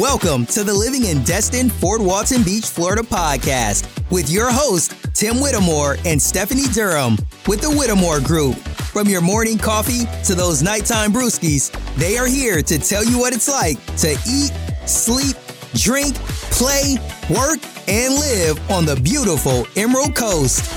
Welcome to the Living in Destin, Fort Walton Beach, Florida podcast with your host, Tim Whittemore and Stephanie Durham with the Whittemore Group. From your morning coffee to those nighttime brewskis, they are here to tell you what it's like to eat, sleep, drink, play, work, and live on the beautiful Emerald Coast.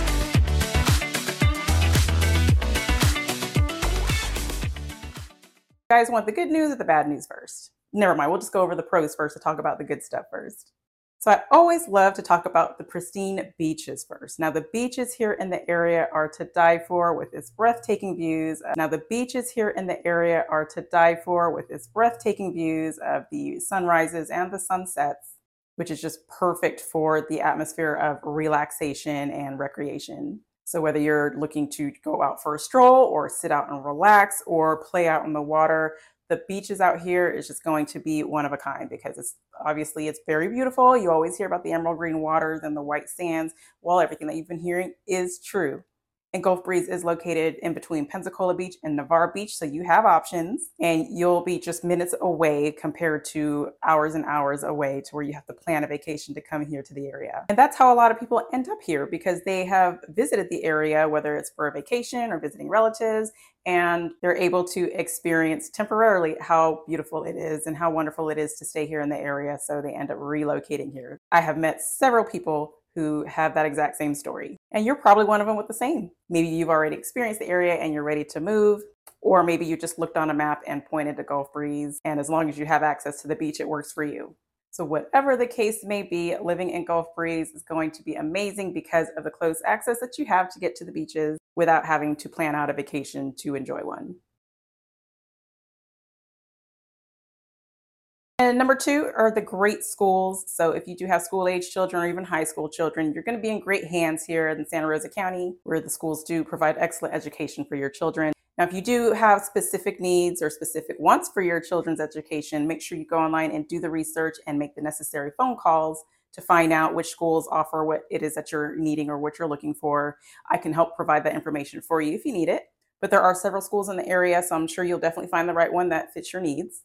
You guys want the good news or the bad news first? Never mind. We'll just go over the pros first to talk about the good stuff first. So I always love to talk about the pristine beaches first. Now the beaches here in the area are to die for with its breathtaking views. Now the beaches here in the area are to die for with its breathtaking views of the sunrises and the sunsets, which is just perfect for the atmosphere of relaxation and recreation. So whether you're looking to go out for a stroll or sit out and relax or play out in the water, the beaches out here is just going to be one of a kind because it's obviously it's very beautiful. You always hear about the emerald green waters and the white sands. Well, everything that you've been hearing is true and Gulf Breeze is located in between Pensacola Beach and Navarre Beach. So you have options and you'll be just minutes away compared to hours and hours away to where you have to plan a vacation to come here to the area. And that's how a lot of people end up here because they have visited the area, whether it's for a vacation or visiting relatives, and they're able to experience temporarily how beautiful it is and how wonderful it is to stay here in the area. So they end up relocating here. I have met several people who have that exact same story. And you're probably one of them with the same. Maybe you've already experienced the area and you're ready to move, or maybe you just looked on a map and pointed to Gulf Breeze. And as long as you have access to the beach, it works for you. So, whatever the case may be, living in Gulf Breeze is going to be amazing because of the close access that you have to get to the beaches without having to plan out a vacation to enjoy one. And number two are the great schools. So if you do have school age children or even high school children, you're going to be in great hands here in Santa Rosa County, where the schools do provide excellent education for your children. Now, if you do have specific needs or specific wants for your children's education, make sure you go online and do the research and make the necessary phone calls to find out which schools offer what it is that you're needing or what you're looking for. I can help provide that information for you if you need it. But there are several schools in the area, so I'm sure you'll definitely find the right one that fits your needs.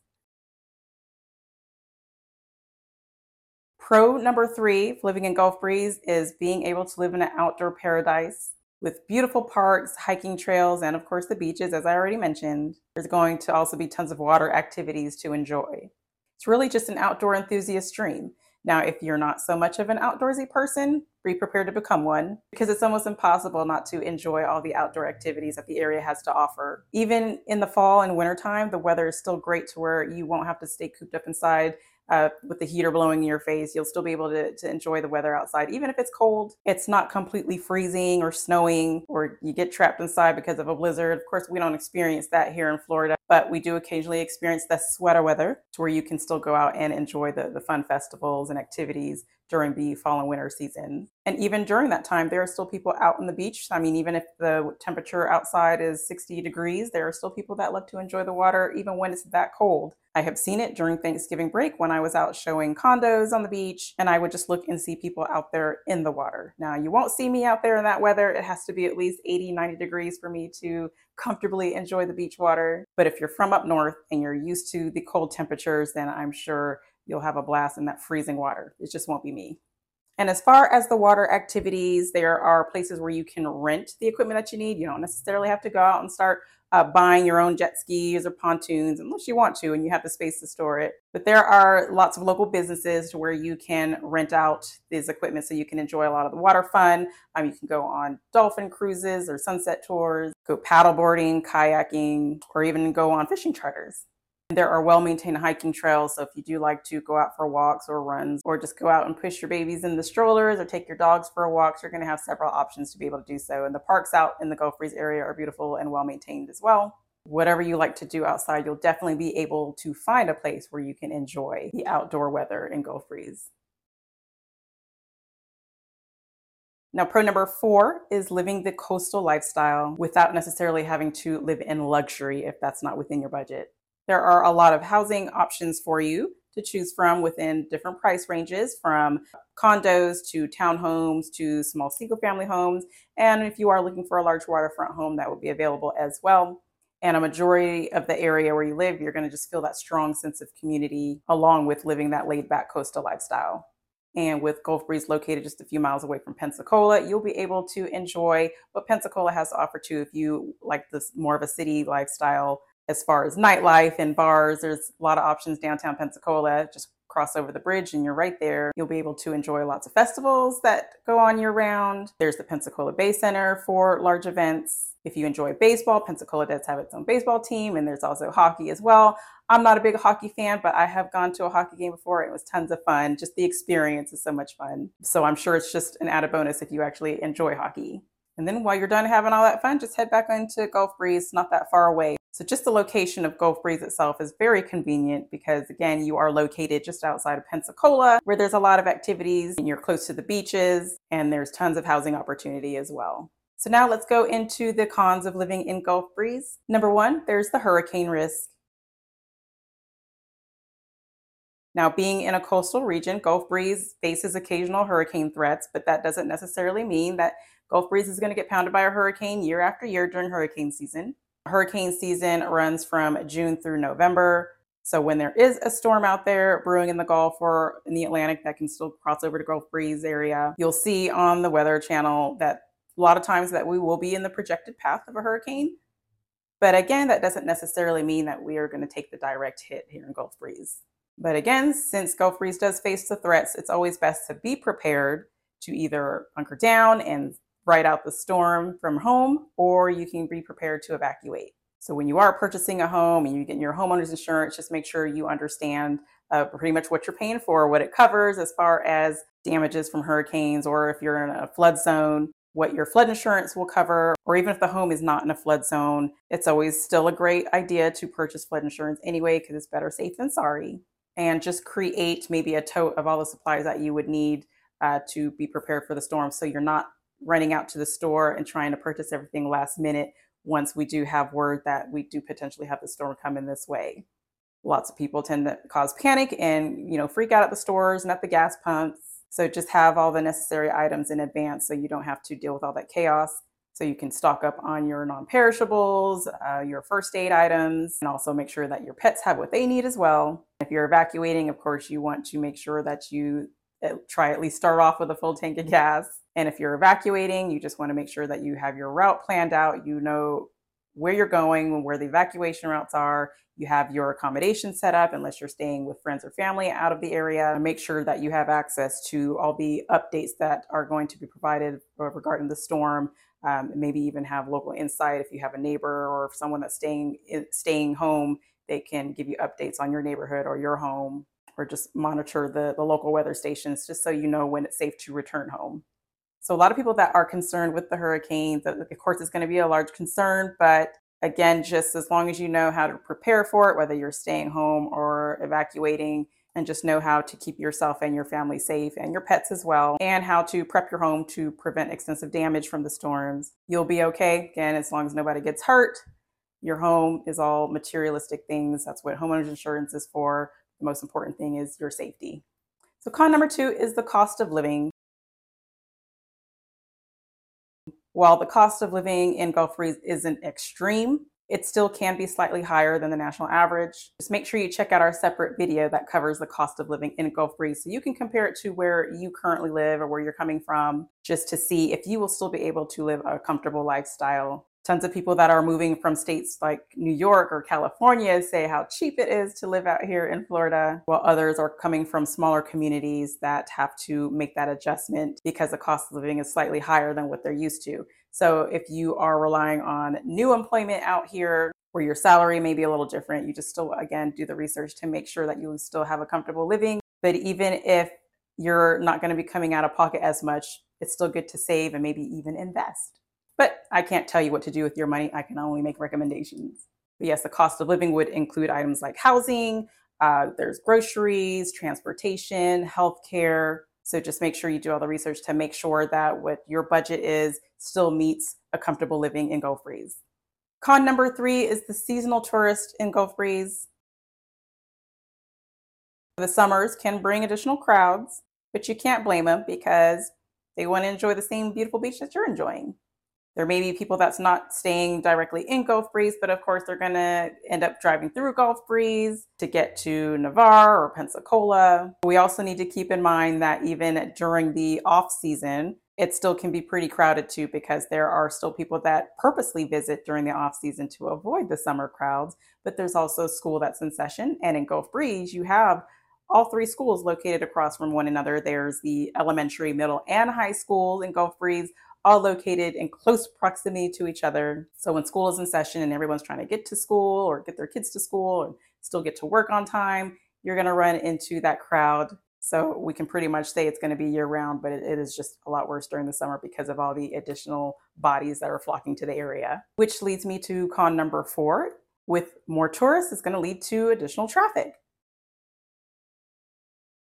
Pro number three, living in Gulf Breeze, is being able to live in an outdoor paradise with beautiful parks, hiking trails, and of course the beaches, as I already mentioned. There's going to also be tons of water activities to enjoy. It's really just an outdoor enthusiast dream. Now, if you're not so much of an outdoorsy person, be prepared to become one because it's almost impossible not to enjoy all the outdoor activities that the area has to offer. Even in the fall and wintertime, the weather is still great to where you won't have to stay cooped up inside uh, with the heater blowing in your face, you'll still be able to, to enjoy the weather outside. Even if it's cold, it's not completely freezing or snowing or you get trapped inside because of a blizzard. Of course, we don't experience that here in Florida, but we do occasionally experience the sweater weather to where you can still go out and enjoy the, the fun festivals and activities during the fall and winter season. And even during that time, there are still people out on the beach. I mean, even if the temperature outside is 60 degrees, there are still people that love to enjoy the water, even when it's that cold. I have seen it during Thanksgiving break when I was out showing condos on the beach, and I would just look and see people out there in the water. Now, you won't see me out there in that weather. It has to be at least 80, 90 degrees for me to comfortably enjoy the beach water. But if you're from up north and you're used to the cold temperatures, then I'm sure you'll have a blast in that freezing water. It just won't be me. And as far as the water activities, there are places where you can rent the equipment that you need. You don't necessarily have to go out and start uh, buying your own jet skis or pontoons unless you want to and you have the space to store it. But there are lots of local businesses where you can rent out this equipment so you can enjoy a lot of the water fun. Um, you can go on dolphin cruises or sunset tours, go paddleboarding, kayaking, or even go on fishing charters. There are well maintained hiking trails. So if you do like to go out for walks or runs, or just go out and push your babies in the strollers or take your dogs for a walk, you're going to have several options to be able to do so. And the parks out in the Gulf Breeze area are beautiful and well maintained as well. Whatever you like to do outside, you'll definitely be able to find a place where you can enjoy the outdoor weather in Gulf Breeze. Now, pro number four is living the coastal lifestyle without necessarily having to live in luxury if that's not within your budget. There are a lot of housing options for you to choose from within different price ranges from condos to townhomes to small single family homes. And if you are looking for a large waterfront home, that would be available as well. And a majority of the area where you live, you're going to just feel that strong sense of community along with living that laid back coastal lifestyle. And with Gulf Breeze located just a few miles away from Pensacola, you'll be able to enjoy what Pensacola has to offer too. If you like this more of a city lifestyle, as far as nightlife and bars, there's a lot of options downtown Pensacola. Just cross over the bridge and you're right there. You'll be able to enjoy lots of festivals that go on year round. There's the Pensacola Bay Center for large events. If you enjoy baseball, Pensacola does have its own baseball team, and there's also hockey as well. I'm not a big hockey fan, but I have gone to a hockey game before. It was tons of fun. Just the experience is so much fun. So I'm sure it's just an added bonus if you actually enjoy hockey. And then while you're done having all that fun, just head back into Gulf Breeze, not that far away. So just the location of Gulf Breeze itself is very convenient because again, you are located just outside of Pensacola where there's a lot of activities and you're close to the beaches and there's tons of housing opportunity as well. So now let's go into the cons of living in Gulf Breeze. Number one, there's the hurricane risk. Now, being in a coastal region, Gulf Breeze faces occasional hurricane threats, but that doesn't necessarily mean that Gulf Breeze is going to get pounded by a hurricane year after year during hurricane season. Hurricane season runs from June through November. So when there is a storm out there brewing in the Gulf or in the Atlantic that can still cross over to Gulf Breeze area, you'll see on the Weather Channel that a lot of times that we will be in the projected path of a hurricane. But again, that doesn't necessarily mean that we are going to take the direct hit here in Gulf Breeze. But again, since Gulf Breeze does face the threats, it's always best to be prepared to either bunker down and ride out the storm from home, or you can be prepared to evacuate. So when you are purchasing a home and you get your homeowner's insurance, just make sure you understand uh, pretty much what you're paying for, what it covers as far as damages from hurricanes, or if you're in a flood zone, what your flood insurance will cover, or even if the home is not in a flood zone, it's always still a great idea to purchase flood insurance anyway, because it's better safe than sorry. And just create maybe a tote of all the supplies that you would need uh, to be prepared for the storm. So you're not running out to the store and trying to purchase everything last minute once we do have word that we do potentially have the storm come in this way. Lots of people tend to cause panic and, you know, freak out at the stores and at the gas pumps so just have all the necessary items in advance so you don't have to deal with all that chaos. So you can stock up on your non perishables, uh, your first aid items, and also make sure that your pets have what they need as well. If you're evacuating, of course, you want to make sure that you uh, try at least start off with a full tank of gas. And if you're evacuating, you just want to make sure that you have your route planned out. You know where you're going, where the evacuation routes are, you have your accommodation set up unless you're staying with friends or family out of the area. Make sure that you have access to all the updates that are going to be provided regarding the storm. Um, maybe even have local insight if you have a neighbor or someone that's staying staying home. They can give you updates on your neighborhood or your home, or just monitor the, the local weather stations just so you know when it's safe to return home. So a lot of people that are concerned with the hurricanes, of course, it's going to be a large concern, but again, just as long as you know how to prepare for it, whether you're staying home or evacuating, and just know how to keep yourself and your family safe and your pets as well, and how to prep your home to prevent extensive damage from the storms. You'll be okay, again, as long as nobody gets hurt. Your home is all materialistic things. That's what homeowners insurance is for. The most important thing is your safety. So, con number two is the cost of living. While the cost of living in Gulf isn't extreme, it still can be slightly higher than the national average. Just make sure you check out our separate video that covers the cost of living in Gulf Breeze so you can compare it to where you currently live or where you're coming from, just to see if you will still be able to live a comfortable lifestyle tons of people that are moving from states like New York or California say how cheap it is to live out here in Florida, while others are coming from smaller communities that have to make that adjustment because the cost of living is slightly higher than what they're used to. So if you are relying on new employment out here, where your salary may be a little different, you just still, again, do the research to make sure that you still have a comfortable living. But even if you're not going to be coming out of pocket as much, it's still good to save and maybe even invest. But I can't tell you what to do with your money. I can only make recommendations. But yes, the cost of living would include items like housing, uh, there's groceries, transportation, healthcare. So just make sure you do all the research to make sure that what your budget is still meets a comfortable living in Gulf Breeze. Con number three is the seasonal tourist in Gulf Breeze. The summers can bring additional crowds, but you can't blame them because they want to enjoy the same beautiful beach that you're enjoying. There may be people that's not staying directly in Gulf Breeze, but of course they're going to end up driving through Gulf Breeze to get to Navarre or Pensacola. We also need to keep in mind that even during the off season, it still can be pretty crowded too because there are still people that purposely visit during the off season to avoid the summer crowds. But there's also school that's in session, and in Gulf Breeze, you have all three schools located across from one another. There's the elementary, middle, and high schools in Gulf Breeze, all located in close proximity to each other. So when school is in session and everyone's trying to get to school or get their kids to school and still get to work on time, you're going to run into that crowd. So we can pretty much say it's going to be year round, but it, it is just a lot worse during the summer because of all the additional bodies that are flocking to the area. Which leads me to con number four. With more tourists, it's going to lead to additional traffic.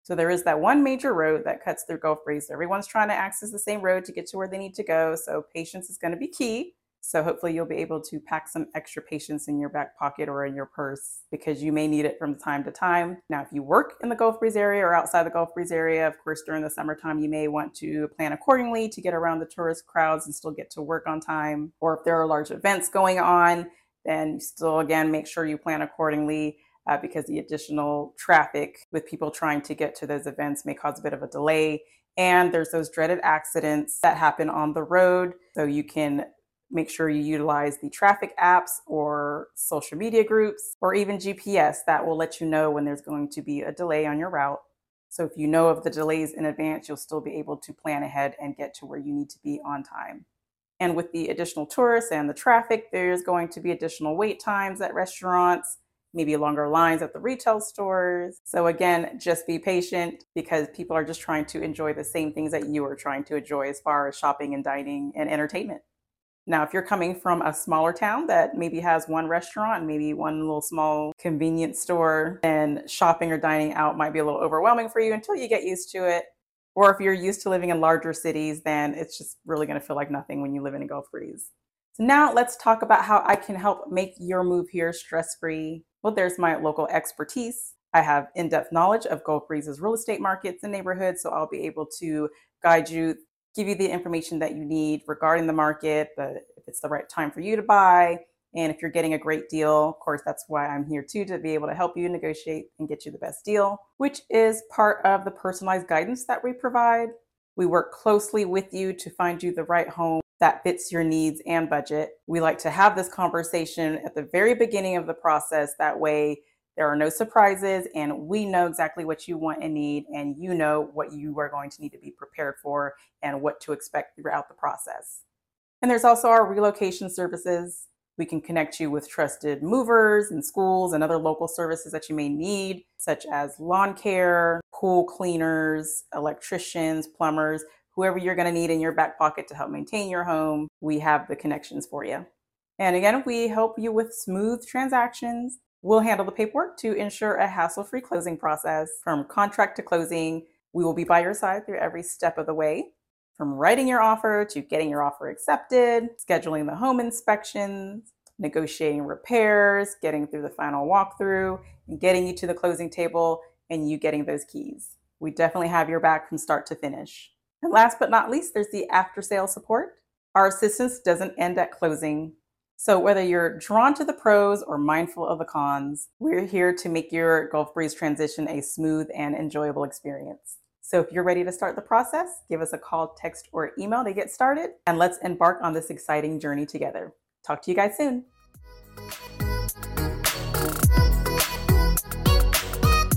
So there is that one major road that cuts through Gulf Breeze. Everyone's trying to access the same road to get to where they need to go. So patience is going to be key. So hopefully you'll be able to pack some extra patience in your back pocket or in your purse because you may need it from time to time. Now, if you work in the Gulf Breeze area or outside the Gulf Breeze area, of course, during the summertime, you may want to plan accordingly to get around the tourist crowds and still get to work on time. Or if there are large events going on, then still again make sure you plan accordingly uh, because the additional traffic with people trying to get to those events may cause a bit of a delay. And there's those dreaded accidents that happen on the road. So you can make sure you utilize the traffic apps or social media groups or even GPS that will let you know when there's going to be a delay on your route. So if you know of the delays in advance, you'll still be able to plan ahead and get to where you need to be on time. And with the additional tourists and the traffic, there's going to be additional wait times at restaurants maybe longer lines at the retail stores. So again, just be patient because people are just trying to enjoy the same things that you are trying to enjoy as far as shopping and dining and entertainment. Now, if you're coming from a smaller town that maybe has one restaurant maybe one little small convenience store, then shopping or dining out might be a little overwhelming for you until you get used to it. Or if you're used to living in larger cities, then it's just really going to feel like nothing when you live in a Gulf Breeze. So now let's talk about how I can help make your move here stress free well, there's my local expertise. I have in depth knowledge of Gulf Breeze's real estate markets and neighborhoods, so I'll be able to guide you, give you the information that you need regarding the market, the, if it's the right time for you to buy, and if you're getting a great deal. Of course, that's why I'm here too, to be able to help you negotiate and get you the best deal, which is part of the personalized guidance that we provide. We work closely with you to find you the right home that fits your needs and budget. We like to have this conversation at the very beginning of the process. That way, there are no surprises, and we know exactly what you want and need, and you know what you are going to need to be prepared for and what to expect throughout the process. And there's also our relocation services. We can connect you with trusted movers and schools and other local services that you may need, such as lawn care, pool cleaners, electricians, plumbers whoever you're going to need in your back pocket to help maintain your home, we have the connections for you. And again, we help you with smooth transactions. We'll handle the paperwork to ensure a hassle free closing process. From contract to closing, we will be by your side through every step of the way. From writing your offer to getting your offer accepted, scheduling the home inspections, negotiating repairs, getting through the final walkthrough, and getting you to the closing table and you getting those keys. We definitely have your back from start to finish. And last but not least, there's the after sale support. Our assistance doesn't end at closing. So, whether you're drawn to the pros or mindful of the cons, we're here to make your Gulf Breeze transition a smooth and enjoyable experience. So, if you're ready to start the process, give us a call, text, or email to get started, and let's embark on this exciting journey together. Talk to you guys soon.